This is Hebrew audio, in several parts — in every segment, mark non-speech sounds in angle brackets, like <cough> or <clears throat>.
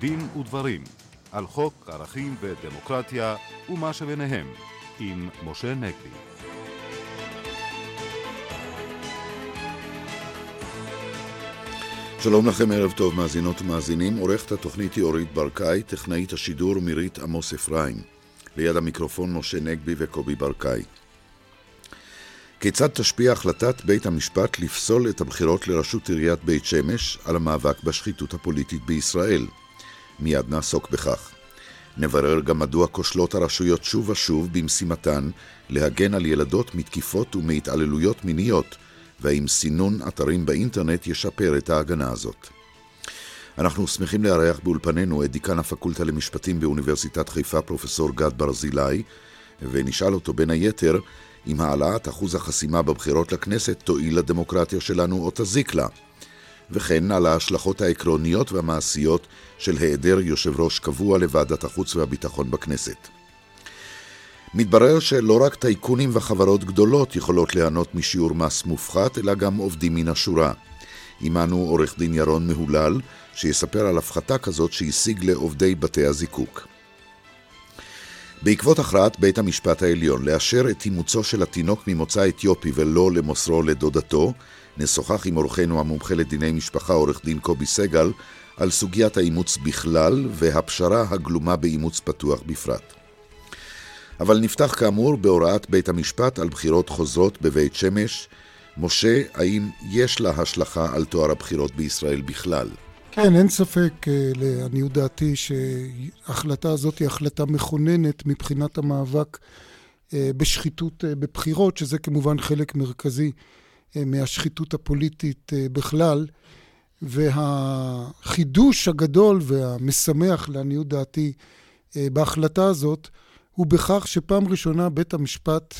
דין ודברים על חוק ערכים ודמוקרטיה ומה שביניהם עם משה נגבי. שלום לכם, ערב טוב מאזינות ומאזינים. עורכת התוכנית היא אורית ברקאי, טכנאית השידור מירית עמוס אפרים. ליד המיקרופון משה נגבי וקובי ברקאי. כיצד תשפיע החלטת בית המשפט לפסול את הבחירות לראשות עיריית בית שמש על המאבק בשחיתות הפוליטית בישראל? מיד נעסוק בכך. נברר גם מדוע כושלות הרשויות שוב ושוב במשימתן להגן על ילדות מתקיפות ומהתעללויות מיניות, והאם סינון אתרים באינטרנט ישפר את ההגנה הזאת. אנחנו שמחים לארח באולפנינו את דיקן הפקולטה למשפטים באוניברסיטת חיפה, פרופסור גד ברזילי, ונשאל אותו בין היתר אם העלאת אחוז החסימה בבחירות לכנסת תועיל לדמוקרטיה שלנו או תזיק לה, וכן על ההשלכות העקרוניות והמעשיות של היעדר יושב ראש קבוע לוועדת החוץ והביטחון בכנסת. מתברר שלא רק טייקונים וחברות גדולות יכולות ליהנות משיעור מס מופחת, אלא גם עובדים מן השורה. עמנו עורך דין ירון מהולל, שיספר על הפחתה כזאת שהשיג לעובדי בתי הזיקוק. בעקבות הכרעת בית המשפט העליון לאשר את אימוצו של התינוק ממוצא אתיופי ולא למוסרו לדודתו, נשוחח עם אורחנו המומחה לדיני משפחה, עורך דין קובי סגל, על סוגיית האימוץ בכלל והפשרה הגלומה באימוץ פתוח בפרט. אבל נפתח כאמור בהוראת בית המשפט על בחירות חוזרות בבית שמש. משה, האם יש לה השלכה על טוהר הבחירות בישראל בכלל? כן, אין ספק, אה, לעניות דעתי, שההחלטה הזאת היא החלטה מכוננת מבחינת המאבק אה, בשחיתות אה, בבחירות, שזה כמובן חלק מרכזי מהשחיתות הפוליטית בכלל. והחידוש הגדול והמשמח, לעניות דעתי, בהחלטה הזאת, הוא בכך שפעם ראשונה בית המשפט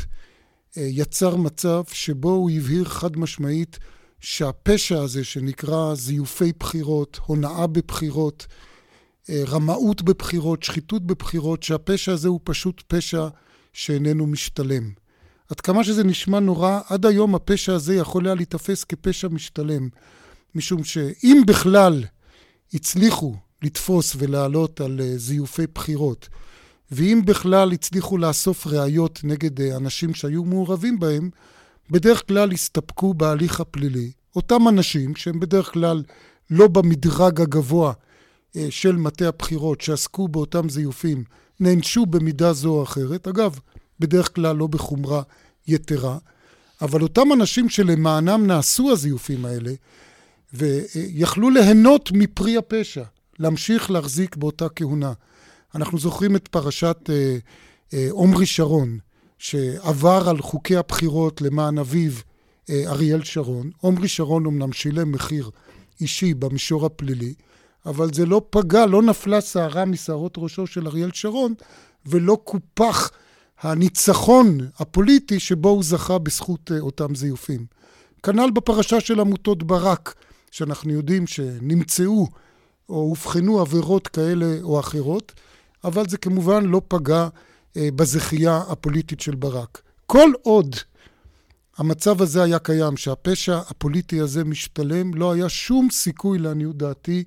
יצר מצב שבו הוא הבהיר חד משמעית שהפשע הזה שנקרא זיופי בחירות, הונאה בבחירות, אה, רמאות בבחירות, שחיתות בבחירות, שהפשע הזה הוא פשוט פשע שאיננו משתלם. עד כמה שזה נשמע נורא, עד היום הפשע הזה יכול היה להיתפס כפשע משתלם, משום שאם בכלל הצליחו לתפוס ולעלות על אה, זיופי בחירות, ואם בכלל הצליחו לאסוף ראיות נגד אה, אנשים שהיו מעורבים בהם, בדרך כלל הסתפקו בהליך הפלילי. אותם אנשים, שהם בדרך כלל לא במדרג הגבוה אה, של מטה הבחירות, שעסקו באותם זיופים, נענשו במידה זו או אחרת. אגב, בדרך כלל לא בחומרה יתרה. אבל אותם אנשים שלמענם נעשו הזיופים האלה, ויכלו ליהנות מפרי הפשע, להמשיך להחזיק באותה כהונה. אנחנו זוכרים את פרשת אה, אה, עומרי שרון, שעבר על חוקי הבחירות למען אביו אה, אריאל שרון. עומרי שרון אמנם שילם מחיר אישי במישור הפלילי, אבל זה לא פגע, לא נפלה שערה משערות ראשו של אריאל שרון, ולא קופח הניצחון הפוליטי שבו הוא זכה בזכות אה, אותם זיופים. כנ"ל בפרשה של עמותות ברק, שאנחנו יודעים שנמצאו או אובחנו עבירות כאלה או אחרות, אבל זה כמובן לא פגע אה, בזכייה הפוליטית של ברק. כל עוד המצב הזה היה קיים, שהפשע הפוליטי הזה משתלם, לא היה שום סיכוי, לעניות דעתי,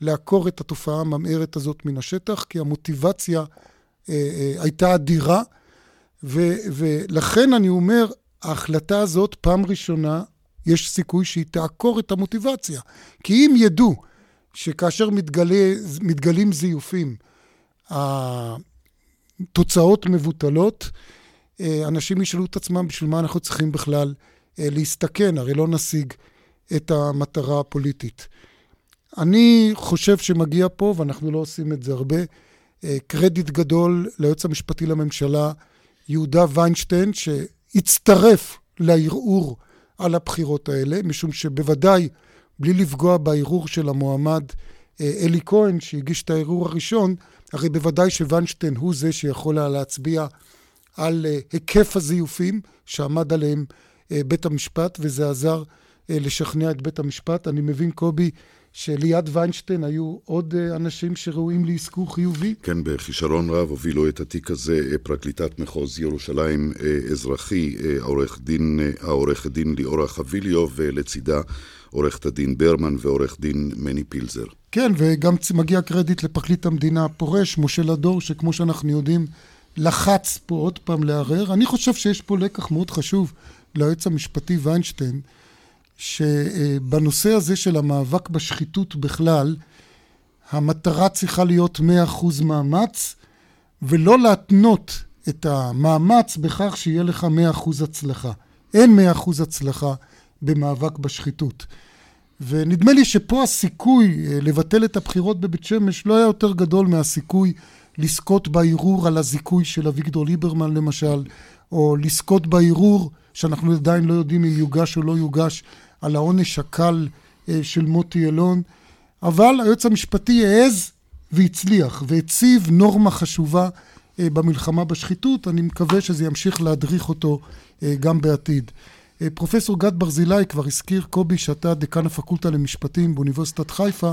לעקור את התופעה הממארת הזאת מן השטח, כי המוטיבציה אה, אה, הייתה אדירה, ו, ולכן אני אומר, ההחלטה הזאת, פעם ראשונה, יש סיכוי שהיא תעקור את המוטיבציה. כי אם ידעו שכאשר מתגלה, מתגלים זיופים, תוצאות מבוטלות, אה, אנשים ישאלו את עצמם בשביל מה אנחנו צריכים בכלל אה, להסתכן, הרי לא נשיג את המטרה הפוליטית. אני חושב שמגיע פה, ואנחנו לא עושים את זה הרבה, אה, קרדיט גדול ליועץ המשפטי לממשלה, יהודה ויינשטיין, שהצטרף לערעור על הבחירות האלה, משום שבוודאי, בלי לפגוע בערעור של המועמד אלי כהן, שהגיש את הערעור הראשון, הרי בוודאי שוונשטיין הוא זה שיכול היה להצביע על uh, היקף הזיופים שעמד עליהם uh, בית המשפט, וזה עזר לשכנע את בית המשפט. אני מבין, קובי, שליד ויינשטיין היו עוד אה, אנשים שראויים לאזכור חיובי? כן, בכישרון רב הובילו את התיק הזה אה, פרקליטת מחוז ירושלים אזרחי, עורך דין, העורך דין ליאורה חביליו, ולצידה עורכת הדין ברמן ועורך דין מני פילזר. כן, וגם מגיע קרדיט לפרקליט המדינה הפורש, משה לדור, שכמו שאנחנו יודעים, לחץ פה עוד פעם לערער. אני חושב שיש פה לקח מאוד חשוב ליועץ המשפטי ויינשטיין, שבנושא הזה של המאבק בשחיתות בכלל, המטרה צריכה להיות 100% מאמץ, ולא להתנות את המאמץ בכך שיהיה לך 100% הצלחה. אין 100% הצלחה במאבק בשחיתות. ונדמה לי שפה הסיכוי אה, לבטל את הבחירות בבית שמש לא היה יותר גדול מהסיכוי לזכות בערעור על הזיכוי של אביגדור ליברמן למשל, או לזכות בערעור, שאנחנו עדיין לא יודעים אם יוגש או לא יוגש, על העונש הקל אה, של מוטי אלון. אבל היועץ המשפטי העז והצליח, והציב נורמה חשובה אה, במלחמה בשחיתות. אני מקווה שזה ימשיך להדריך אותו גם בעתיד. אה, פרופסור גד ברזילי כבר הזכיר, קובי, שאתה דיקן הפקולטה למשפטים באוניברסיטת חיפה,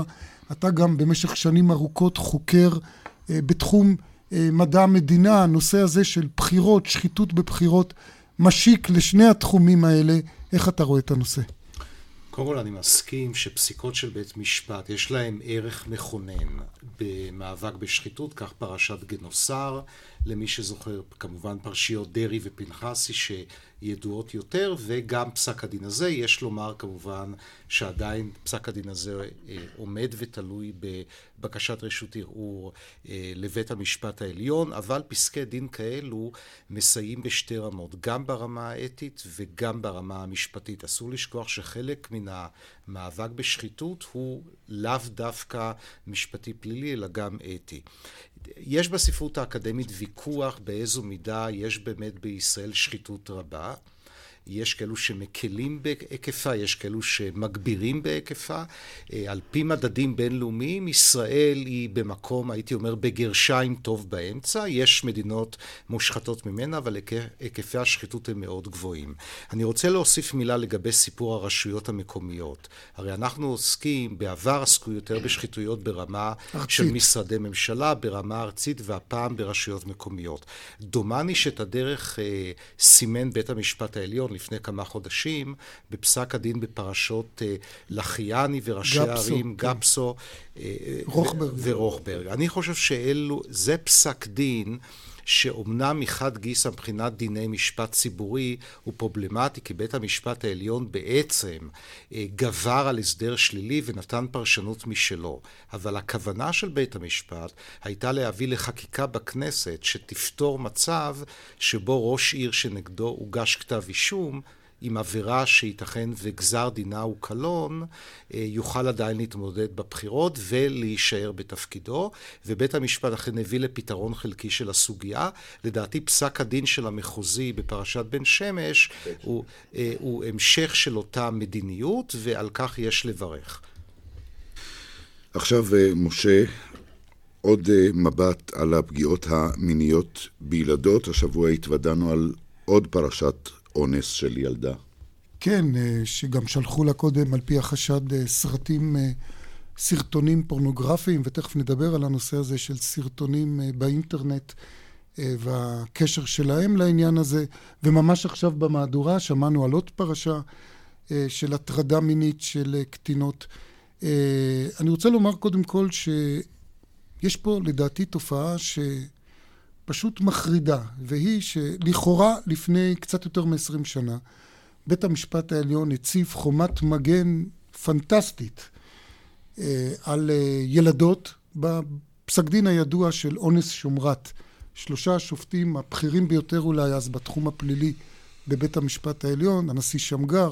אתה גם במשך שנים ארוכות חוקר אה, בתחום אה, מדע המדינה, הנושא הזה של בחירות, שחיתות בבחירות, משיק לשני התחומים האלה. איך אתה רואה את הנושא? קודם כל אני מסכים שפסיקות של בית משפט יש להם ערך מכונן במאבק בשחיתות, כך פרשת גנוסר, למי שזוכר כמובן פרשיות דרעי ופנחסי שידועות יותר, וגם פסק הדין הזה, יש לומר כמובן שעדיין פסק הדין הזה אה, עומד ותלוי בבקשת רשות ערעור אה, לבית המשפט העליון, אבל פסקי דין כאלו מסייעים בשתי רמות, גם ברמה האתית וגם ברמה המשפטית. אסור לשכוח שחלק מן המאבק בשחיתות הוא לאו דווקא משפטי פלילי, אלא גם אתי. יש בספרות האקדמית ויכוח באיזו מידה יש באמת בישראל שחיתות רבה. יש כאלו שמקלים בהיקפה, יש כאלו שמגבירים בהיקפה. אה, על פי מדדים בינלאומיים, ישראל היא במקום, הייתי אומר, בגרשיים טוב באמצע. יש מדינות מושחתות ממנה, אבל היקפי השחיתות הם מאוד גבוהים. אני רוצה להוסיף מילה לגבי סיפור הרשויות המקומיות. הרי אנחנו עוסקים, בעבר עסקו יותר בשחיתויות ברמה ארצית. של משרדי ממשלה, ברמה ארצית, והפעם ברשויות מקומיות. דומני שאת הדרך אה, סימן בית המשפט העליון לפני כמה חודשים, בפסק הדין בפרשות אה, לחיאני וראשי הערים, כן. גפסו אה, רוחברג. ורוחברג. אני חושב שאלו, זה פסק דין שאומנם מחד גיסא מבחינת דיני משפט ציבורי הוא פרובלמטי, כי בית המשפט העליון בעצם אה, גבר על הסדר שלילי ונתן פרשנות משלו. אבל הכוונה של בית המשפט הייתה להביא לחקיקה בכנסת שתפתור מצב שבו ראש עיר שנגדו הוגש כתב אישום עם עבירה שייתכן וגזר דינה הוא קלון, אה, יוכל עדיין להתמודד בבחירות ולהישאר בתפקידו, ובית המשפט אכן הביא לפתרון חלקי של הסוגיה. לדעתי פסק הדין של המחוזי בפרשת בן שמש הוא, אה, הוא המשך של אותה מדיניות, ועל כך יש לברך. עכשיו, אה, משה, עוד מבט על הפגיעות המיניות בילדות. השבוע התוודענו על עוד פרשת אונס של ילדה. כן, אה, שגם שלחו לה קודם, על פי החשד, אה, סרטים, אה, סרטונים פורנוגרפיים, ותכף נדבר על הנושא הזה של סרטונים באינטרנט והקשר שלהם לעניין הזה. וממש עכשיו במהדורה שמענו על עוד פרשה של הטרדה מינית של קטינות. אני רוצה לומר קודם כל שיש פה לדעתי תופעה ש... פשוט מחרידה, והיא שלכאורה לפני קצת יותר מ-20 שנה, בית המשפט העליון הציב חומת מגן פנטסטית אה, על אה, ילדות בפסק דין הידוע של אונס שומרת. שלושה השופטים הבכירים ביותר אולי אז בתחום הפלילי בבית המשפט העליון, הנשיא שמגר,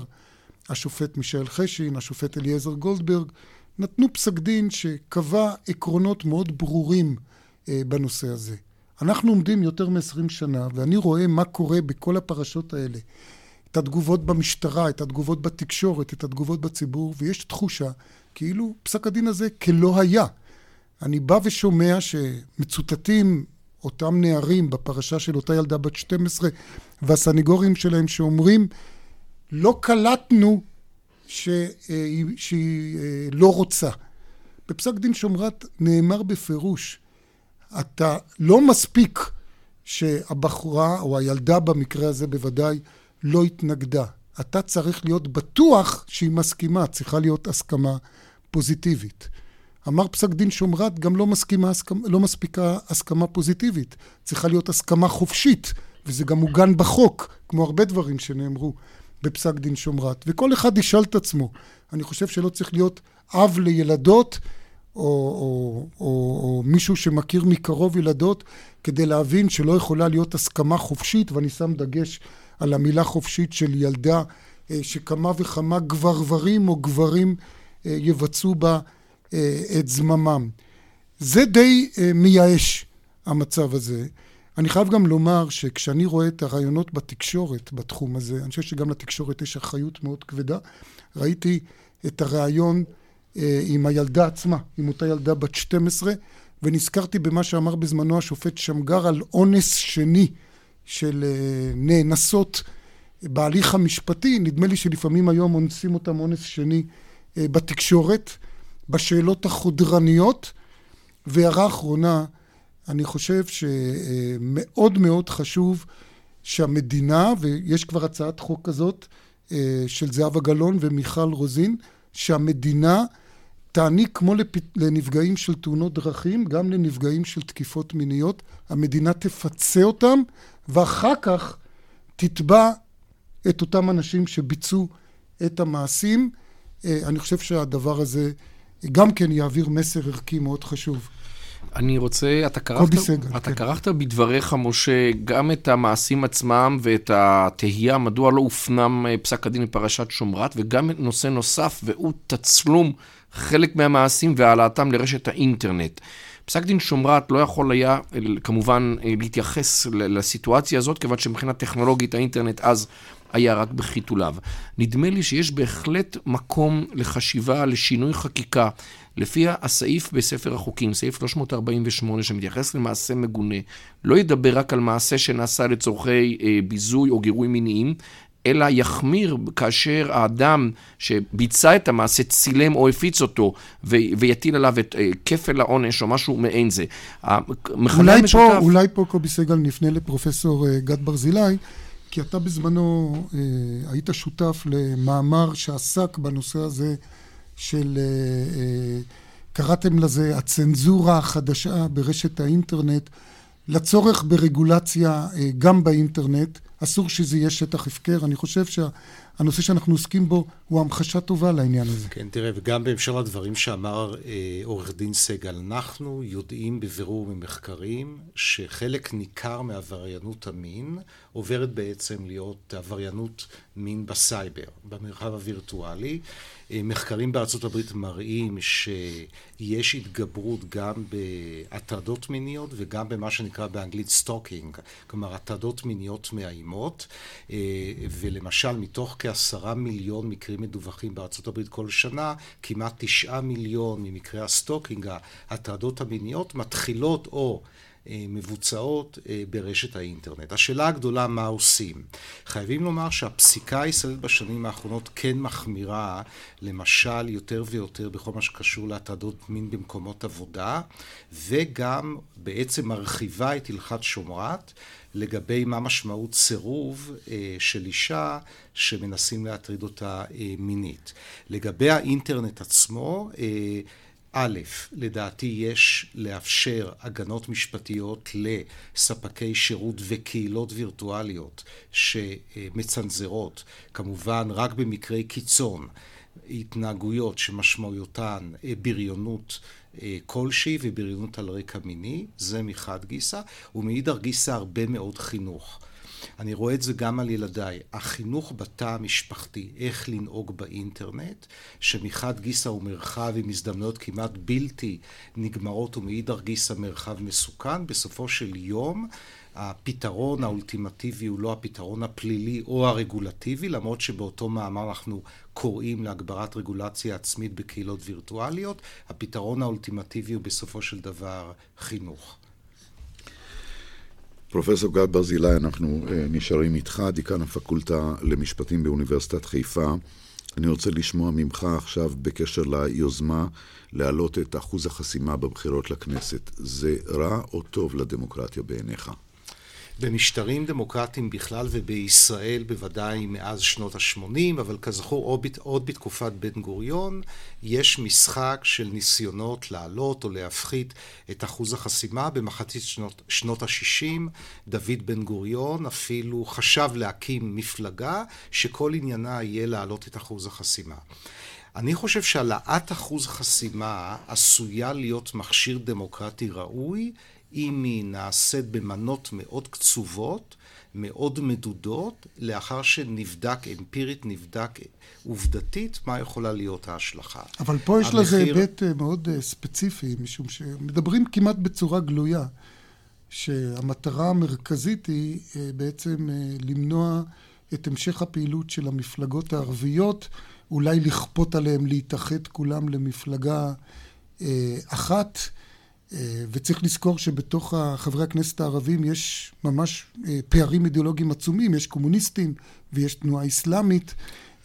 השופט מישאל חשין, השופט אליעזר גולדברג, נתנו פסק דין שקבע עקרונות מאוד ברורים אה, בנושא הזה. אנחנו עומדים יותר מ-20 שנה, ואני רואה מה קורה בכל הפרשות האלה. את התגובות במשטרה, את התגובות בתקשורת, את התגובות בציבור, ויש תחושה כאילו פסק הדין הזה כלא היה. אני בא ושומע שמצוטטים אותם נערים בפרשה של אותה ילדה בת 12 והסניגורים שלהם שאומרים לא קלטנו שהיא, שהיא לא רוצה. בפסק דין שומרת נאמר בפירוש, אתה לא מספיק שהבחורה או הילדה במקרה הזה בוודאי לא התנגדה. אתה צריך להיות בטוח שהיא מסכימה, צריכה להיות הסכמה פוזיטיבית. אמר פסק דין שומרת, גם לא, מסכימה, לא מספיקה הסכמה פוזיטיבית, צריכה להיות הסכמה חופשית, וזה גם מוגן בחוק, כמו הרבה דברים שנאמרו בפסק דין שומרת. וכל אחד ישאל את עצמו, אני חושב שלא צריך להיות אב לילדות, או, או, או, או מישהו שמכיר מקרוב ילדות, כדי להבין שלא יכולה להיות הסכמה חופשית, ואני שם דגש על המילה חופשית של ילדה, אה, שכמה וכמה גברברים או גברים אה, יבצעו בה אה, את זממם. זה די מייאש, המצב הזה. אני חייב גם לומר שכשאני רואה את הרעיונות בתקשורת בתחום הזה, אני חושב שגם לתקשורת יש אחריות מאוד כבדה. ראיתי את הרעיון עם הילדה עצמה, עם אותה ילדה בת 12, ונזכרתי במה שאמר בזמנו השופט שמגר על אונס שני של אה, נאנסות בהליך המשפטי. נדמה לי שלפעמים היום אונסים אותם אונס שני אה, בתקשורת, בשאלות החודרניות. והערה אחרונה, אני חושב שמאוד מאוד חשוב שהמדינה, ויש כבר הצעת חוק כזאת אה, של זהבה גלאון ומיכל רוזין, שהמדינה תעניק כמו לנפגעים של תאונות דרכים, גם לנפגעים של תקיפות מיניות. המדינה תפצה אותם, ואחר כך תתבע את אותם אנשים שביצעו את המעשים. אה, אני חושב שהדבר הזה גם כן יעביר מסר ערכי מאוד חשוב. אני רוצה, אתה כרכת, סגל, אתה כן. כרכת בדבריך, משה, גם את המעשים עצמם ואת התהייה מדוע לא הופנם אה, פסק הדין מפרשת שומרת, וגם נושא נוסף, והוא תצלום חלק מהמעשים והעלאתם לרשת האינטרנט. פסק דין שומרת לא יכול היה כמובן להתייחס לסיטואציה הזאת, כיוון שמבחינה טכנולוגית האינטרנט אז היה רק בחיתוליו. נדמה לי שיש בהחלט מקום לחשיבה, לשינוי חקיקה, לפי הסעיף בספר החוקים, סעיף 348, שמתייחס למעשה מגונה, לא ידבר רק על מעשה שנעשה לצורכי אה, ביזוי או גירוי מיניים, אלא יחמיר כאשר האדם שביצע את המעשה צילם או הפיץ אותו ו- ויטיל עליו את uh, כפל העונש או משהו מעין זה. אולי משותף... פה, אולי פה קובי סגל נפנה לפרופסור uh, גד ברזילי, כי אתה בזמנו uh, היית שותף למאמר שעסק בנושא הזה של, uh, uh, קראתם לזה הצנזורה החדשה ברשת האינטרנט, לצורך ברגולציה uh, גם באינטרנט. אסור שזה יהיה שטח הפקר. אני חושב שהנושא שאנחנו עוסקים בו הוא המחשה טובה לעניין הזה. כן, תראה, וגם בהמשך לדברים שאמר אה, עורך דין סגל, אנחנו יודעים בבירור ממחקרים שחלק ניכר מעבריינות המין עוברת בעצם להיות עבריינות מין בסייבר, במרחב הווירטואלי. אה, מחקרים בארצות הברית מראים שיש התגברות גם בהטרדות מיניות וגם במה שנקרא באנגלית stalking, כלומר הטרדות מיניות מאיימות, אה, ולמשל מתוך כעשרה מיליון מקרים מדווחים בארצות הברית כל שנה, כמעט תשעה מיליון ממקרי ה stalking, ההטרדות המיניות, מתחילות או מבוצעות אה, ברשת האינטרנט. השאלה הגדולה מה עושים. חייבים לומר שהפסיקה הישראלית בשנים האחרונות כן מחמירה, למשל יותר ויותר בכל מה שקשור להטרדות מין במקומות עבודה, וגם בעצם מרחיבה את הלכת שומרת לגבי מה משמעות סירוב אה, של אישה שמנסים להטריד אותה מינית. לגבי האינטרנט עצמו, א', לדעתי יש לאפשר הגנות משפטיות לספקי שירות וקהילות וירטואליות שמצנזרות, כמובן רק במקרי קיצון, התנהגויות שמשמעויותן אה, בריונות אה, כלשהי ובריונות על רקע מיני, זה מחד גיסא, ומאידך גיסא הרבה מאוד חינוך. אני רואה את זה גם על ילדיי. החינוך בתא המשפחתי, איך לנהוג באינטרנט, שמחד גיסא הוא מרחב עם הזדמנויות כמעט בלתי נגמרות ומאידך גיסא מרחב מסוכן, בסופו של יום הפתרון האולטימטיבי הוא לא הפתרון הפלילי או הרגולטיבי, למרות שבאותו מאמר אנחנו קוראים להגברת רגולציה עצמית בקהילות וירטואליות, הפתרון האולטימטיבי הוא בסופו של דבר חינוך. פרופסור גד ברזילי, אנחנו uh, נשארים איתך, דיקן הפקולטה למשפטים באוניברסיטת חיפה. אני רוצה לשמוע ממך עכשיו בקשר ליוזמה להעלות את אחוז החסימה בבחירות לכנסת. זה רע או טוב לדמוקרטיה בעיניך? במשטרים דמוקרטיים בכלל ובישראל בוודאי מאז שנות ה-80, אבל כזכור עוד, עוד בתקופת בן גוריון, יש משחק של ניסיונות להעלות או להפחית את אחוז החסימה. במחצית שנות, שנות ה-60 דוד בן גוריון אפילו חשב להקים מפלגה שכל עניינה יהיה להעלות את אחוז החסימה. אני חושב שהעלאת אחוז חסימה עשויה להיות מכשיר דמוקרטי ראוי אם היא נעשית במנות מאוד קצובות, מאוד מדודות, לאחר שנבדק אמפירית, נבדק עובדתית, מה יכולה להיות ההשלכה. אבל פה יש המחיר... לזה היבט אה, מאוד אה, ספציפי, משום שמדברים כמעט בצורה גלויה, שהמטרה המרכזית היא אה, בעצם למנוע את המשך הפעילות של המפלגות הערביות, אולי לכפות עליהם להתאחד כולם למפלגה אחת. אה, וצריך לזכור שבתוך חברי הכנסת הערבים יש ממש אה, פערים אידיאולוגיים עצומים, יש קומוניסטים ויש תנועה אסלאמית.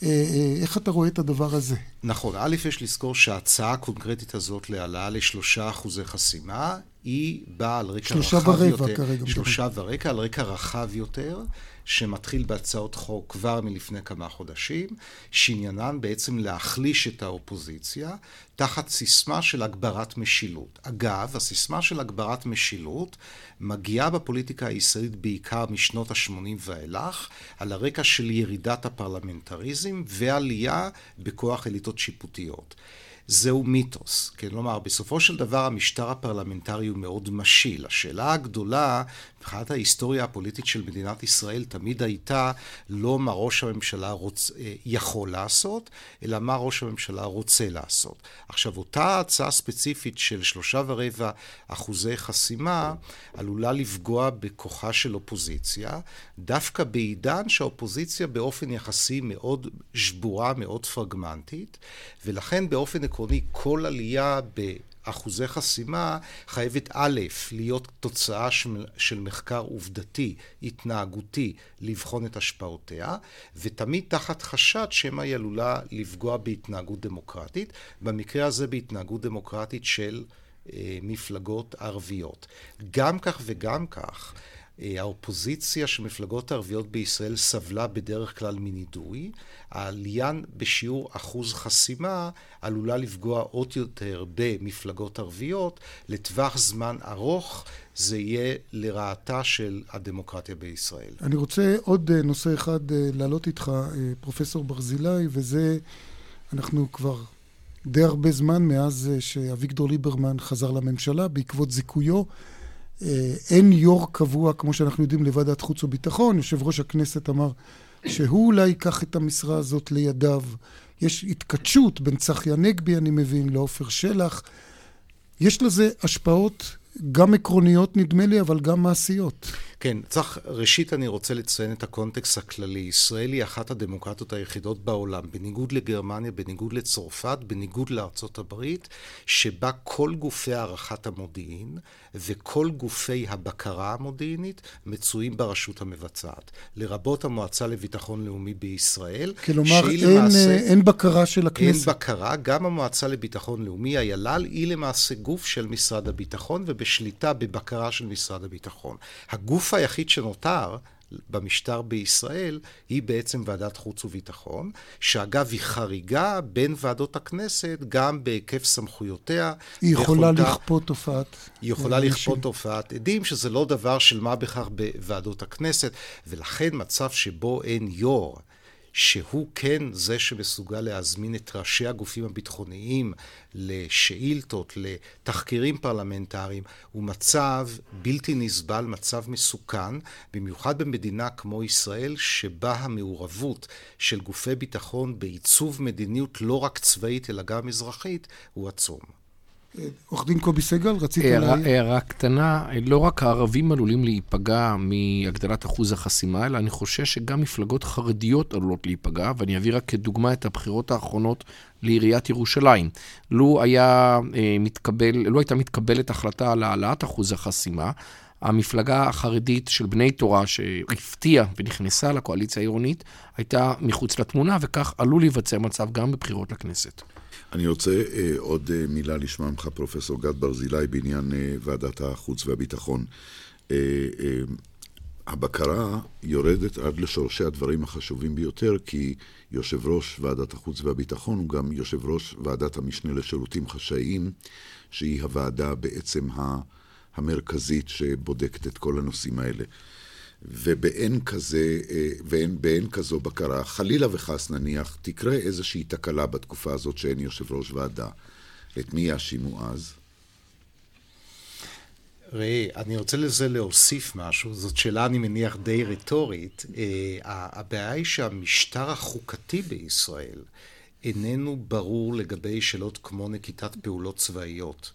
אה, איך אתה רואה את הדבר הזה? נכון, א', יש לזכור שההצעה הקונקרטית הזאת להעלאה לשלושה אחוזי חסימה, היא באה על רקע רחב יותר. שלושה ורבע כרגע. שלושה ורקע, על רקע רחב יותר. שמתחיל בהצעות חוק כבר מלפני כמה חודשים, שעניינן בעצם להחליש את האופוזיציה תחת סיסמה של הגברת משילות. אגב, הסיסמה של הגברת משילות מגיעה בפוליטיקה הישראלית בעיקר משנות ה-80 ואילך, על הרקע של ירידת הפרלמנטריזם ועלייה בכוח אליטות שיפוטיות. זהו מיתוס. כן, כלומר, בסופו של דבר המשטר הפרלמנטרי הוא מאוד משיל. השאלה הגדולה, מבחינת ההיסטוריה הפוליטית של מדינת ישראל, תמיד הייתה לא מה ראש הממשלה רוצ... אה, יכול לעשות, אלא מה ראש הממשלה רוצה לעשות. עכשיו, אותה הצעה ספציפית של שלושה ורבע אחוזי חסימה, עלולה לפגוע בכוחה של אופוזיציה, דווקא בעידן שהאופוזיציה באופן יחסי מאוד שבורה, מאוד פרגמנטית, ולכן באופן עקרוני כל עלייה באחוזי חסימה חייבת א', להיות תוצאה של מחקר עובדתי, התנהגותי, לבחון את השפעותיה, ותמיד תחת חשד שמא היא עלולה לפגוע בהתנהגות דמוקרטית, במקרה הזה בהתנהגות דמוקרטית של אה, מפלגות ערביות. גם כך וגם כך, האופוזיציה של מפלגות ערביות בישראל סבלה בדרך כלל מנידוי. העלייה בשיעור אחוז חסימה עלולה לפגוע עוד יותר במפלגות ערביות. לטווח זמן ארוך זה יהיה לרעתה של הדמוקרטיה בישראל. אני רוצה עוד אה, נושא אחד אה, להעלות איתך, פרופסור ברזילי, וזה, אנחנו כבר די הרבה זמן מאז שאביגדור ליברמן חזר לממשלה בעקבות זיכויו. אה, אין יו"ר קבוע, כמו שאנחנו יודעים, לוועדת חוץ וביטחון. יושב ראש הכנסת אמר שהוא אולי ייקח את המשרה הזאת לידיו. יש התכתשות בין צחי הנגבי, אני מבין, לעופר שלח. יש לזה השפעות גם עקרוניות, נדמה לי, אבל גם מעשיות. כן, צריך, ראשית אני רוצה לציין את הקונטקסט הכללי. ישראל היא אחת הדמוקרטיות היחידות בעולם, בניגוד לגרמניה, בניגוד לצרפת, בניגוד לארצות הברית, שבה כל גופי הערכת המודיעין וכל גופי הבקרה המודיעינית מצויים ברשות המבצעת. לרבות המועצה לביטחון לאומי בישראל. כלומר, אין, למעשה, אין בקרה של הכנסת. אין בקרה. גם המועצה לביטחון לאומי, היל"ל, היא למעשה גוף של משרד הביטחון ובשליטה, בבקרה של משרד הביטחון. הגוף היחיד שנותר במשטר בישראל היא בעצם ועדת חוץ וביטחון, שאגב היא חריגה בין ועדות הכנסת גם בהיקף סמכויותיה. היא יכולה יכולתה, לכפות תופעת. היא יכולה לכפות תופעת עדים, שזה לא דבר של מה בכך בוועדות הכנסת, ולכן מצב שבו אין יו"ר. שהוא כן זה שמסוגל להזמין את ראשי הגופים הביטחוניים לשאילתות, לתחקירים פרלמנטריים, הוא מצב בלתי נסבל, מצב מסוכן, במיוחד במדינה כמו ישראל, שבה המעורבות של גופי ביטחון בעיצוב מדיניות לא רק צבאית אלא גם אזרחית, הוא עצום. עורך דין קובי סגל, רצית להעיר? הערה קטנה, לא רק הערבים עלולים להיפגע מהגדלת אחוז החסימה, אלא אני חושש שגם מפלגות חרדיות עלולות להיפגע, ואני אביא רק כדוגמה את הבחירות האחרונות לעיריית ירושלים. לו, היה, אה, מתקבל, לו הייתה מתקבלת החלטה על העלאת אחוז החסימה, המפלגה החרדית של בני תורה, שהפתיעה ונכנסה לקואליציה העירונית, הייתה מחוץ לתמונה, וכך עלול להיווצר מצב גם בבחירות לכנסת. אני רוצה אה, עוד אה, מילה לשמוע ממך, פרופסור גד ברזילי, בעניין אה, ועדת החוץ והביטחון. אה, אה, הבקרה יורדת עד לשורשי הדברים החשובים ביותר, כי יושב ראש ועדת החוץ והביטחון הוא גם יושב ראש ועדת המשנה לשירותים חשאיים, שהיא הוועדה בעצם המרכזית שבודקת את כל הנושאים האלה. ובאין כזה, אה, ואין, באין כזו בקרה, חלילה וחס נניח, תקרה איזושהי תקלה בתקופה הזאת שאין יושב ראש ועדה. את מי יאשימו אז? ראה, אני רוצה לזה להוסיף משהו, זאת שאלה אני מניח די רטורית. אה, הבעיה היא שהמשטר החוקתי בישראל איננו ברור לגבי שאלות כמו נקיטת פעולות צבאיות.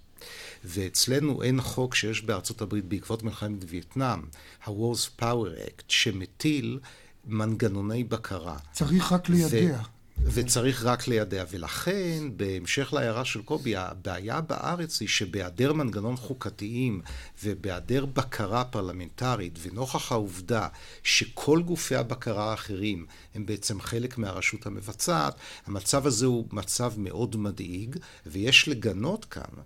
ואצלנו אין חוק שיש בארצות הברית בעקבות מלחמת וייטנאם, ה-Wars Power Act, שמטיל מנגנוני בקרה. צריך רק לידע. וצריך רק לידע. ולכן, בהמשך להערה של קובי, הבעיה בארץ היא שבהיעדר מנגנון חוקתיים ובהיעדר בקרה פרלמנטרית, ונוכח העובדה שכל גופי הבקרה האחרים הם בעצם חלק מהרשות המבצעת, המצב הזה הוא מצב מאוד מדאיג, ויש לגנות כאן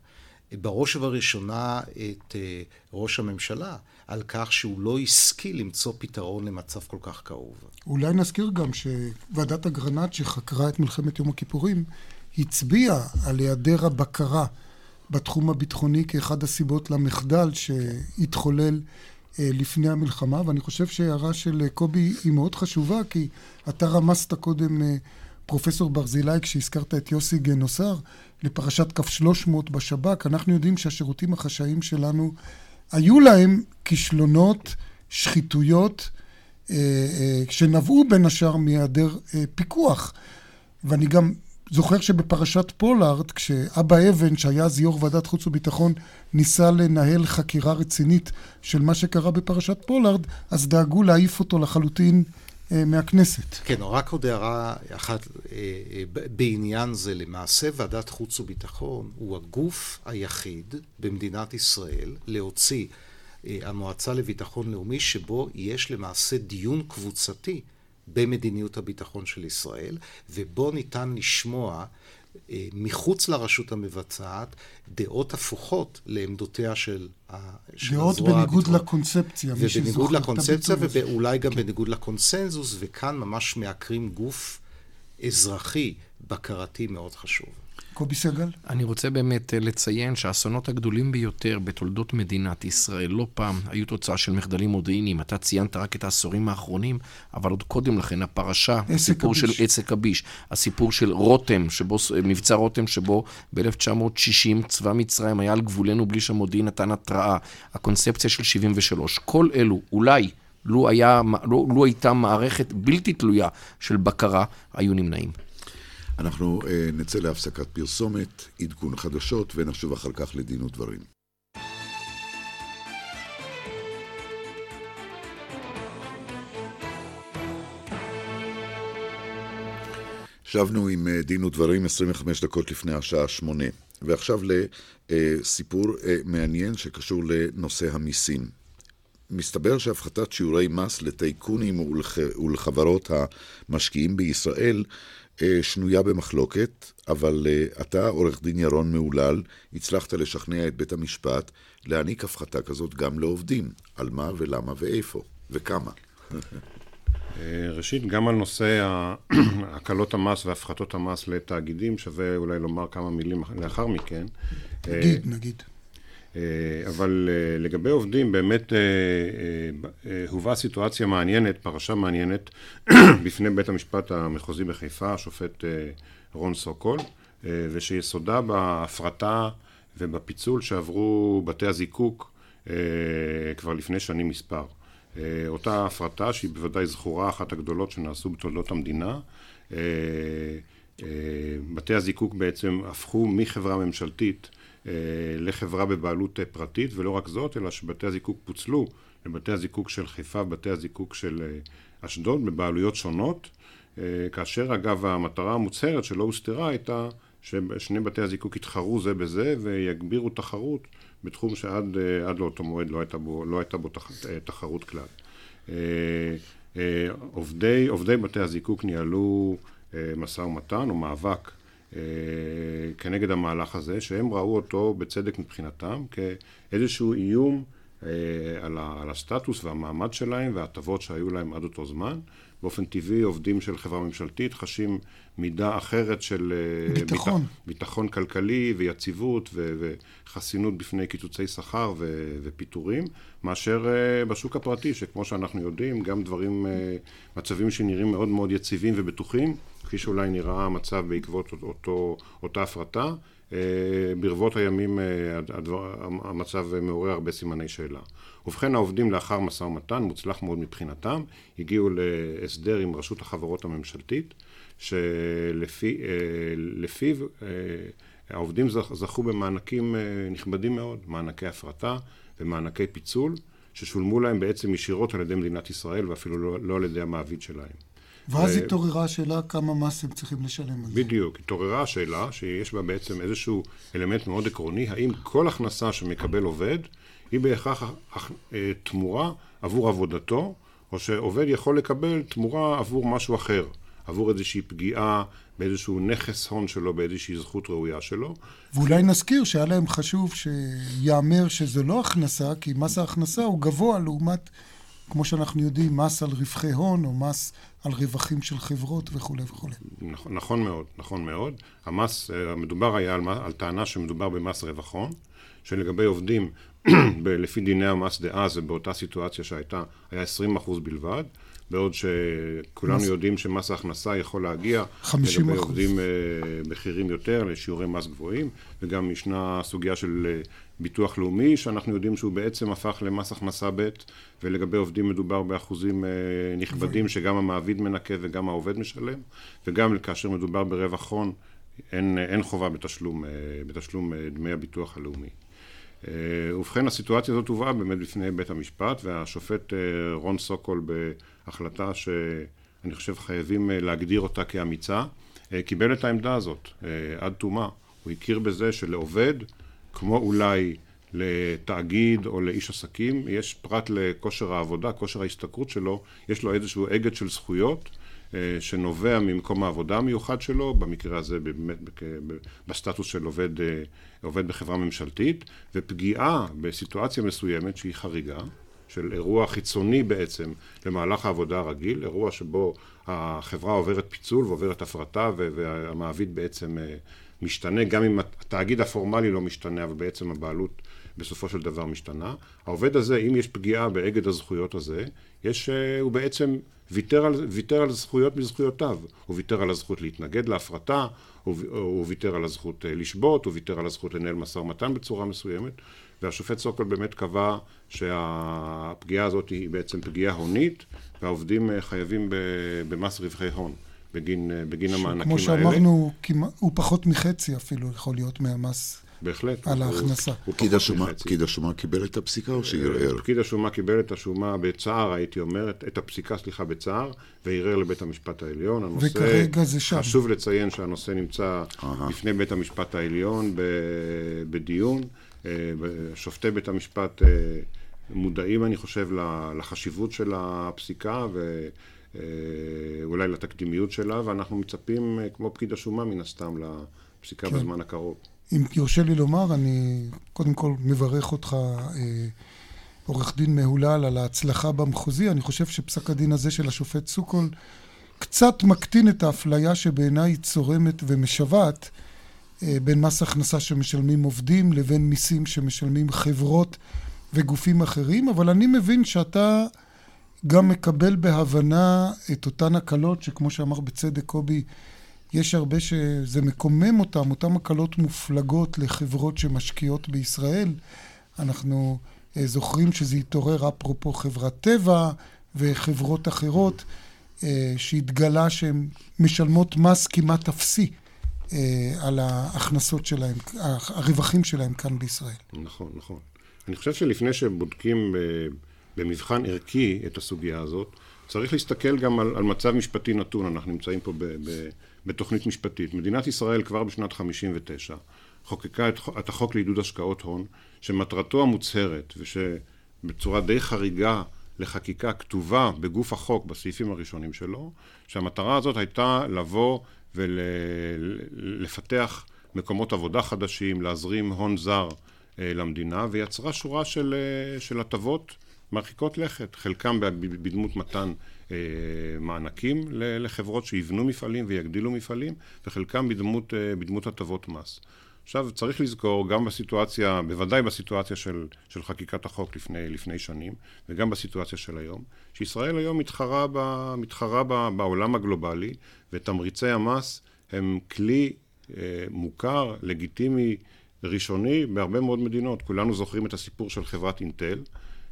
בראש ובראשונה את אה, ראש הממשלה על כך שהוא לא השכיל למצוא פתרון למצב כל כך כאוב. אולי נזכיר גם שוועדת אגרנט שחקרה את מלחמת יום הכיפורים הצביעה על היעדר הבקרה בתחום הביטחוני כאחד הסיבות למחדל שהתחולל אה, לפני המלחמה, ואני חושב שההערה של קובי היא מאוד חשובה, כי אתה רמזת קודם, אה, פרופסור ברזילי, כשהזכרת את יוסי גנוסר, לפרשת כף 300 בשב"כ, אנחנו יודעים שהשירותים החשאיים שלנו, היו להם כישלונות, שחיתויות, אה, אה, שנבעו בין השאר מהיעדר אה, פיקוח. ואני גם זוכר שבפרשת פולארד, כשאבא אבן, שהיה אז יו"ר ועדת חוץ וביטחון, ניסה לנהל חקירה רצינית של מה שקרה בפרשת פולארד, אז דאגו להעיף אותו לחלוטין מהכנסת. כן, רק עוד הערה אחת אה, אה, בעניין זה. למעשה ועדת חוץ וביטחון הוא הגוף היחיד במדינת ישראל להוציא המועצה לביטחון לאומי שבו יש למעשה דיון קבוצתי במדיניות הביטחון של ישראל, ובו ניתן לשמוע אה, מחוץ לרשות המבצעת דעות הפוכות לעמדותיה של, של דעות הזרוע בניגוד הביטחון. לקונספציה. ובניגוד לקונספציה ואולי גם כן. בניגוד לקונסנזוס, וכאן ממש מעקרים גוף אזרחי בקרתי מאוד חשוב. קובי סגל? אני רוצה באמת אה, לציין שהאסונות הגדולים ביותר בתולדות מדינת ישראל לא פעם היו תוצאה של מחדלים מודיעיניים. אתה ציינת רק את העשורים האחרונים, אבל עוד קודם לכן הפרשה, הסיפור הביש. של עסק הביש, הסיפור של רותם, שבו, מבצע רותם, שבו ב-1960 צבא מצרים היה על גבולנו בלי שהמודיעין נתן התראה, הקונספציה של 73, כל אלו אולי לו, היה, לו, לו הייתה מערכת בלתי תלויה של בקרה, היו נמנעים. אנחנו uh, נצא להפסקת פרסומת, עדכון חדשות, ונשוב אחר כך לדין ודברים. שבנו עם uh, דין ודברים 25 דקות לפני השעה שמונה. ועכשיו לסיפור uh, מעניין שקשור לנושא המיסים. מסתבר שהפחתת שיעורי מס לטייקונים ולח... ולחברות המשקיעים בישראל אה, שנויה במחלוקת, אבל אה, אתה, עורך דין ירון מהולל, הצלחת לשכנע את בית המשפט להעניק הפחתה כזאת גם לעובדים. על מה ולמה ואיפה וכמה. <laughs> אה, ראשית, גם על נושא <clears throat> הקלות המס והפחתות המס לתאגידים, שווה אולי לומר כמה מילים לאחר מכן. נגיד, נגיד. אה, אבל אה, לגבי עובדים באמת אה, הובאה סיטואציה מעניינת, פרשה מעניינת, <clears throat> בפני בית המשפט המחוזי בחיפה, השופט רון סוקול, ושיסודה בהפרטה ובפיצול שעברו בתי הזיקוק כבר לפני שנים מספר. אותה הפרטה שהיא בוודאי זכורה, אחת הגדולות שנעשו בתולדות המדינה. בתי הזיקוק בעצם הפכו מחברה ממשלתית לחברה בבעלות אה, פרטית, ולא רק זאת, אלא שבתי הזיקוק פוצלו לבתי הזיקוק של חיפה ובתי הזיקוק של אה, אשדוד בבעלויות שונות, כאשר אגב המטרה המוצהרת שלא הוסתרה הייתה ששני בתי הזיקוק יתחרו זה בזה ויגבירו תחרות בתחום שעד לאותו מועד לא הייתה בו, לא הייתה בו תח, תחרות כלל. עובדי, עובדי בתי הזיקוק ניהלו משא ומתן או מאבק כנגד המהלך הזה, שהם ראו אותו בצדק מבחינתם כאיזשהו איום על הסטטוס והמעמד שלהם וההטבות שהיו להם עד אותו זמן. באופן טבעי עובדים של חברה ממשלתית חשים מידה אחרת של אה, ביטחון, ביטח, ביטחון כלכלי ויציבות ו, וחסינות בפני קיצוצי שכר ו, ופיטורים, מאשר uh, בשוק הפרטי, שכמו שאנחנו יודעים, גם דברים, uh, מצבים שנראים מאוד מאוד יציבים ובטוחים, כפי שאולי נראה המצב בעקבות אותו, אותה הפרטה, ברבות הימים uh, הדבר, המצב מעורר הרבה סימני שאלה. ובכן העובדים לאחר משא ומתן, מוצלח מאוד מבחינתם, הגיעו להסדר עם רשות החברות הממשלתית, שלפיו אה, העובדים זכו במענקים אה, נכבדים מאוד, מענקי הפרטה ומענקי פיצול, ששולמו להם בעצם ישירות על ידי מדינת ישראל ואפילו לא, לא על ידי המעביד שלהם. ואז התעוררה השאלה כמה מס הם צריכים לשלם על זה. בדיוק, התעוררה השאלה שיש בה בעצם איזשהו אלמנט מאוד עקרוני, האם כל הכנסה שמקבל עובד היא בהכרח אה, תמורה עבור עבודתו, או שעובד יכול לקבל תמורה עבור משהו אחר, עבור איזושהי פגיעה באיזשהו נכס הון שלו, באיזושהי זכות ראויה שלו. ואולי נזכיר שהיה להם חשוב שיאמר שזו לא הכנסה, כי מס ההכנסה הוא גבוה לעומת, כמו שאנחנו יודעים, מס על רווחי הון, או מס על רווחים של חברות וכולי וכולי. נכון, נכון מאוד, נכון מאוד. המס, אה, המדובר היה על, על טענה שמדובר במס רווח הון, שלגבי עובדים <clears throat> לפי דיני המס דאז ובאותה סיטואציה שהייתה, היה 20% בלבד, בעוד שכולנו מס... יודעים שמס ההכנסה יכול להגיע 50 לגבי עובדים אה, בכירים יותר, לשיעורי מס גבוהים, וגם ישנה סוגיה של אה, ביטוח לאומי, שאנחנו יודעים שהוא בעצם הפך למס הכנסה ב', ולגבי עובדים מדובר באחוזים אה, נכבדים שגם המעביד מנקה וגם העובד משלם, וגם כאשר מדובר ברווח הון, אין, אין חובה בתשלום, בתשלום דמי הביטוח הלאומי. אה, ובכן הסיטואציה הזאת הובאה באמת בפני בית המשפט והשופט אה, רון סוקול בהחלטה שאני חושב חייבים אה, להגדיר אותה כאמיצה קיבל את העמדה הזאת עד תומה הוא הכיר בזה שלעובד כמו אולי לתאגיד או לאיש עסקים יש פרט לכושר העבודה, כושר ההשתכרות שלו, יש לו איזשהו אגד של זכויות אה, שנובע ממקום העבודה המיוחד שלו, במקרה הזה באמת בסטטוס של עובד, אה, עובד בחברה ממשלתית, ופגיעה בסיטואציה מסוימת שהיא חריגה, של אירוע חיצוני בעצם למהלך העבודה הרגיל, אירוע שבו החברה עוברת פיצול ועוברת הפרטה והמעביד בעצם אה, משתנה, גם אם התאגיד הפורמלי לא משתנה, אבל בעצם הבעלות בסופו של דבר משתנה. העובד הזה, אם יש פגיעה באגד הזכויות הזה, יש, הוא בעצם ויתר על, ויתר על זכויות מזכויותיו. הוא ויתר על הזכות להתנגד להפרטה, הוא, הוא ויתר על הזכות אה, לשבות, הוא ויתר על הזכות לנהל משא ומתן בצורה מסוימת, והשופט סוקול באמת קבע שהפגיעה הזאת היא בעצם פגיעה הונית, והעובדים אה, חייבים במס רווחי הון. בגין, אה, בגין המענקים האלה. כמו שאמרנו, הוא פחות מחצי אפילו יכול להיות מהמס בהחלט. על ההכנסה. פקיד השומה קיבל את הפסיקה או שערער? פקיד השומה קיבל את השומה בצער, הייתי אומר, את הפסיקה, סליחה, בצער, וערער לבית המשפט העליון. הנושא, וכרגע זה שם. חשוב לציין שהנושא נמצא בפני בית המשפט העליון בדיון. אה, שופטי בית המשפט אה, מודעים, אני חושב, לחשיבות של הפסיקה ואולי אה, לתקדימיות שלה, ואנחנו מצפים, כמו פקיד השומה, מן הסתם, לפסיקה כן. בזמן הקרוב. אם יורשה לי לומר, אני קודם כל מברך אותך, אה, עורך דין מהולל, על ההצלחה במחוזי. אני חושב שפסק הדין הזה של השופט סוקול קצת מקטין את האפליה שבעיניי היא צורמת ומשוועת אה, בין מס הכנסה שמשלמים עובדים לבין מיסים שמשלמים חברות וגופים אחרים, אבל אני מבין שאתה גם מקבל בהבנה את אותן הקלות שכמו שאמר בצדק קובי, יש הרבה שזה מקומם אותם, אותם הקלות מופלגות לחברות שמשקיעות בישראל. אנחנו אה, זוכרים שזה התעורר אפרופו חברת טבע וחברות אחרות, אה, שהתגלה שהן משלמות מס כמעט אפסי אה, על ההכנסות שלהם, הרווחים שלהם כאן בישראל. נכון, נכון. אני חושב שלפני שבודקים במבחן ערכי את הסוגיה הזאת, צריך להסתכל גם על, על מצב משפטי נתון. אנחנו נמצאים פה ב... ב בתוכנית משפטית. מדינת ישראל כבר בשנת 59' חוקקה את, את החוק לעידוד השקעות הון, שמטרתו המוצהרת, ושבצורה די חריגה לחקיקה כתובה בגוף החוק בסעיפים הראשונים שלו, שהמטרה הזאת הייתה לבוא ולפתח מקומות עבודה חדשים, להזרים הון זר אה, למדינה, ויצרה שורה של, אה, הטבות מרחיקות לכת, חלקם בדמות מתן אה, מענקים לחברות שיבנו מפעלים ויגדילו מפעלים, וחלקם בדמות, בדמות הטבות מס. עכשיו צריך לזכור גם בסיטואציה, בוודאי בסיטואציה של, של חקיקת החוק לפני, לפני שנים וגם בסיטואציה של היום, שישראל היום מתחרה, ב, מתחרה ב, בעולם הגלובלי ותמריצי המס הם כלי אה, מוכר, לגיטימי, ראשוני בהרבה מאוד מדינות. כולנו זוכרים את הסיפור של חברת אינטל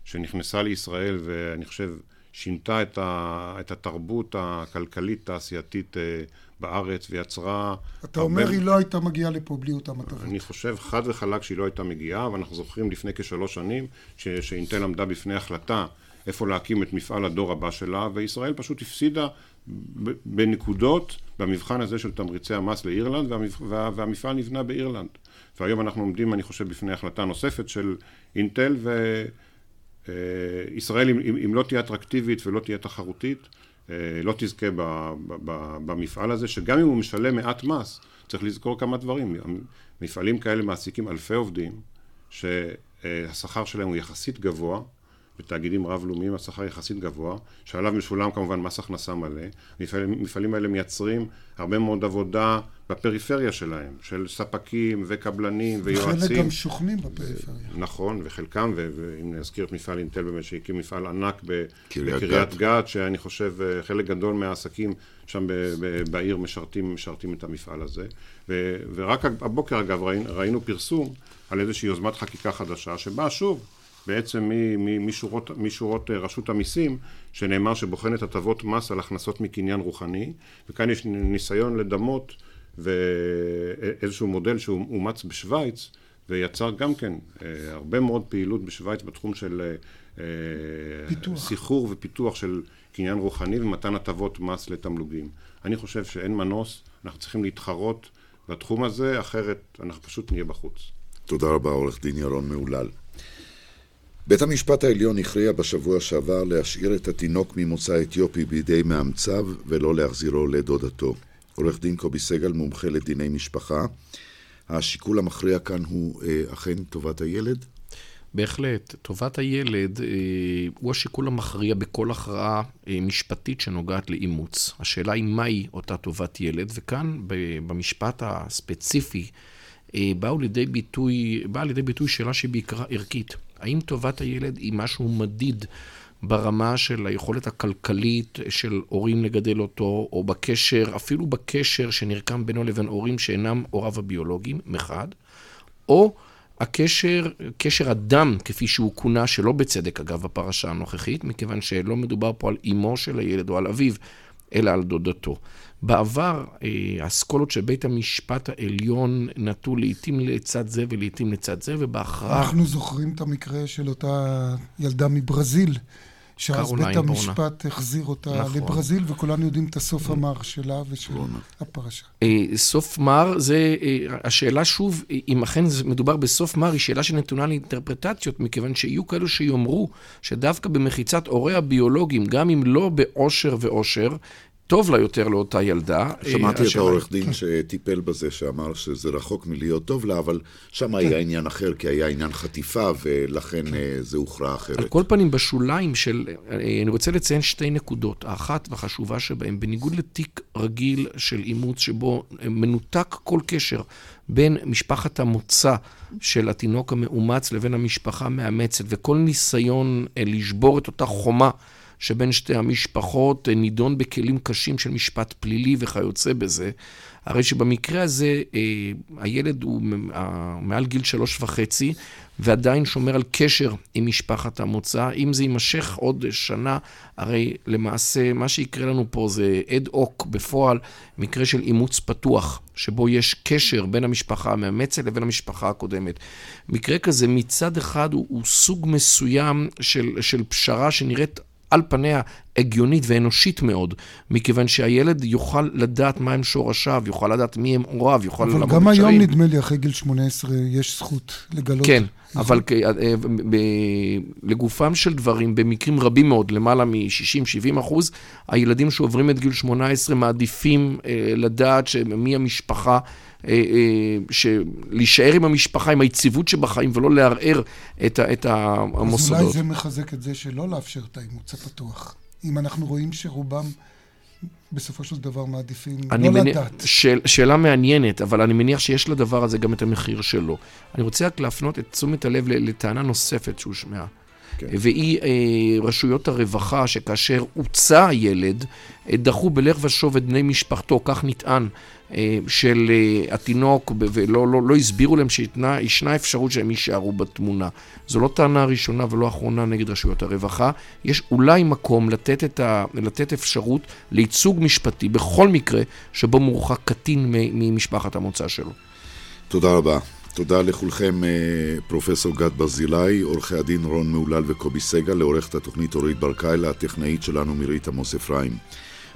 שנכנסה לישראל ואני חושב שינתה את, ה, את התרבות הכלכלית-תעשייתית אה, בארץ ויצרה... אתה אומר היא לא הייתה מגיעה לפה בלי אותם הטבות. אני חושב חד וחלק שהיא לא הייתה מגיעה, ואנחנו זוכרים לפני כשלוש שנים ש, שאינטל עמדה בפני החלטה איפה להקים את מפעל הדור הבא שלה, וישראל פשוט הפסידה בנקודות במבחן הזה של תמריצי המס לאירלנד, וה, והמפעל נבנה באירלנד. והיום אנחנו עומדים, אני חושב, בפני החלטה נוספת של אינטל, וישראל, אם, אם לא תהיה אטרקטיבית ולא תהיה תחרותית, אה, לא תזכה במפעל הזה, שגם אם הוא משלם מעט מס, צריך לזכור כמה דברים. מפעלים כאלה מעסיקים אלפי עובדים, שהשכר שלהם הוא יחסית גבוה, בתאגידים רב-לאומיים השכר יחסית גבוה, שעליו משולם כמובן מס הכנסה מלא. המפעלים האלה מייצרים הרבה מאוד עבודה בפריפריה שלהם, של ספקים וקבלנים ויועצים. וחלק גם שוכנים בפריפריה. נכון, וחלקם, ואם נזכיר את מפעל אינטל באמת שהקים מפעל ענק בקריית גת, שאני חושב אה, חלק גדול מהעסקים שם בעיר משרתים, משרתים את המפעל הזה. ורק הבוקר אגב ראינו פרסום על איזושהי יוזמת חקיקה חדשה, שבה שוב בעצם משורות, משורות אה, רשות המיסים, שנאמר שבוחנת הטבות מס על הכנסות מקניין רוחני, וכאן יש ניסיון לדמות ואיזשהו מודל שהוא אומץ בשוויץ, ויצר גם כן אה, הרבה מאוד פעילות בשוויץ בתחום של אה, סחרור ופיתוח של קניין רוחני ומתן הטבות מס לתמלוגים. אני חושב שאין מנוס, אנחנו צריכים להתחרות בתחום הזה, אחרת אנחנו פשוט נהיה בחוץ. תודה רבה, עורך דין ירון מהולל. בית המשפט העליון הכריע בשבוע שעבר להשאיר את התינוק ממוצא אתיופי בידי מאמציו ולא להחזירו לדודתו. עורך דין קובי סגל, מומחה לדיני משפחה. השיקול המכריע כאן הוא אה, אכן טובת הילד? בהחלט. טובת הילד אה, הוא השיקול המכריע בכל הכרעה אה, משפטית שנוגעת לאימוץ. השאלה היא מהי אותה טובת ילד, וכאן במשפט הספציפי אה, באו לידי באה לידי ביטוי שאלה שהיא בעיקרה ערכית. האם טובת הילד היא משהו מדיד ברמה של היכולת הכלכלית של הורים לגדל אותו, או בקשר, אפילו בקשר שנרקם בינו לבין הורים שאינם הוריו הביולוגיים, מחד, או הקשר, קשר הדם, כפי שהוא כונה, שלא בצדק אגב בפרשה הנוכחית, מכיוון שלא מדובר פה על אמו של הילד או על אביו, אלא על דודתו. בעבר, אה, האסכולות של בית המשפט העליון נטו לעיתים לצד זה ולעיתים לצד זה, ובהכרעה... אנחנו זוכרים את המקרה של אותה ילדה מברזיל. שאז בית המשפט החזיר אותה נכון. לברזיל, וכולנו יודעים את הסוף המר שלה ושל הפרשה. אה, סוף מר זה, אה, השאלה שוב, אם אכן מדובר בסוף מר, היא שאלה שנתונה לאינטרפרטציות, מכיוון שיהיו כאלו שיאמרו שדווקא במחיצת הוריה הביולוגיים, גם אם לא בעושר ועושר, טוב לה יותר לאותה ילדה. שמעתי את העורך דין שטיפל בזה, שאמר שזה רחוק מלהיות טוב לה, אבל שם היה עניין אחר, כי היה עניין חטיפה, ולכן אה, זה הוכרע אחרת. על כל פנים, בשוליים של... אה, אני רוצה לציין שתי נקודות. האחת והחשובה שבהן, בניגוד לתיק רגיל של אימוץ, שבו אה, מנותק כל קשר בין משפחת המוצא של התינוק המאומץ לבין המשפחה המאמצת, וכל ניסיון לשבור את אותה חומה שבין שתי המשפחות אה, נידון בכלים קשים של משפט פלילי וכיוצא בזה. הרי שבמקרה הזה אה, הילד הוא מעל גיל שלוש וחצי ועדיין שומר על קשר עם משפחת המוצא. אם זה יימשך עוד שנה, הרי למעשה מה שיקרה לנו פה זה אד הוק בפועל, מקרה של אימוץ פתוח, שבו יש קשר בין המשפחה המאמצת לבין המשפחה הקודמת. מקרה כזה מצד אחד הוא, הוא סוג מסוים של, של פשרה שנראית על פניה הגיונית ואנושית מאוד, מכיוון שהילד יוכל לדעת מהם שורשיו, יוכל לדעת מי הם הוריו, יוכל לעמוד בקשרים. אבל גם היום, נדמה לי, אחרי גיל 18, יש זכות לגלות. כן, אבל אה, אה, לגופם של דברים, במקרים רבים מאוד, למעלה מ-60-70 אחוז, הילדים שעוברים את גיל 18 מעדיפים אה, לדעת מי המשפחה. להישאר עם המשפחה, עם היציבות שבחיים, ולא לערער את, את המוסדות. אז אולי זה מחזק את זה שלא לאפשר את האימוץ הפתוח. אם אנחנו רואים שרובם בסופו של דבר מעדיפים לא מניח, לדעת. שאל, שאלה מעניינת, אבל אני מניח שיש לדבר הזה גם את המחיר שלו. אני רוצה רק להפנות את תשומת הלב לטענה נוספת שהושמעה. כן. והיא אה, רשויות הרווחה, שכאשר הוצא הילד, אה, דחו בלך ושוב את בני משפחתו, כך נטען, אה, של אה, התינוק, ולא לא, לא הסבירו להם שישנה אפשרות שהם יישארו בתמונה. זו לא טענה ראשונה ולא אחרונה נגד רשויות הרווחה. יש אולי מקום לתת, את ה, לתת אפשרות לייצוג משפטי בכל מקרה שבו מורחק קטין ממשפחת המוצא שלו. תודה רבה. תודה לכולכם, אה, פרופסור גד ברזילי, עורכי הדין רון מהולל וקובי סגל, לעורכת התוכנית אורית ברקאי, לטכנאית שלנו מירית עמוס אפרים.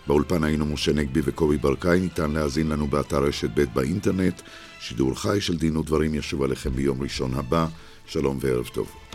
באולפן היינו משה נגבי וקובי ברקאי, ניתן להאזין לנו באתר רשת ב' באינטרנט. שידור חי של דין ודברים ישוב עליכם ביום ראשון הבא. שלום וערב טוב.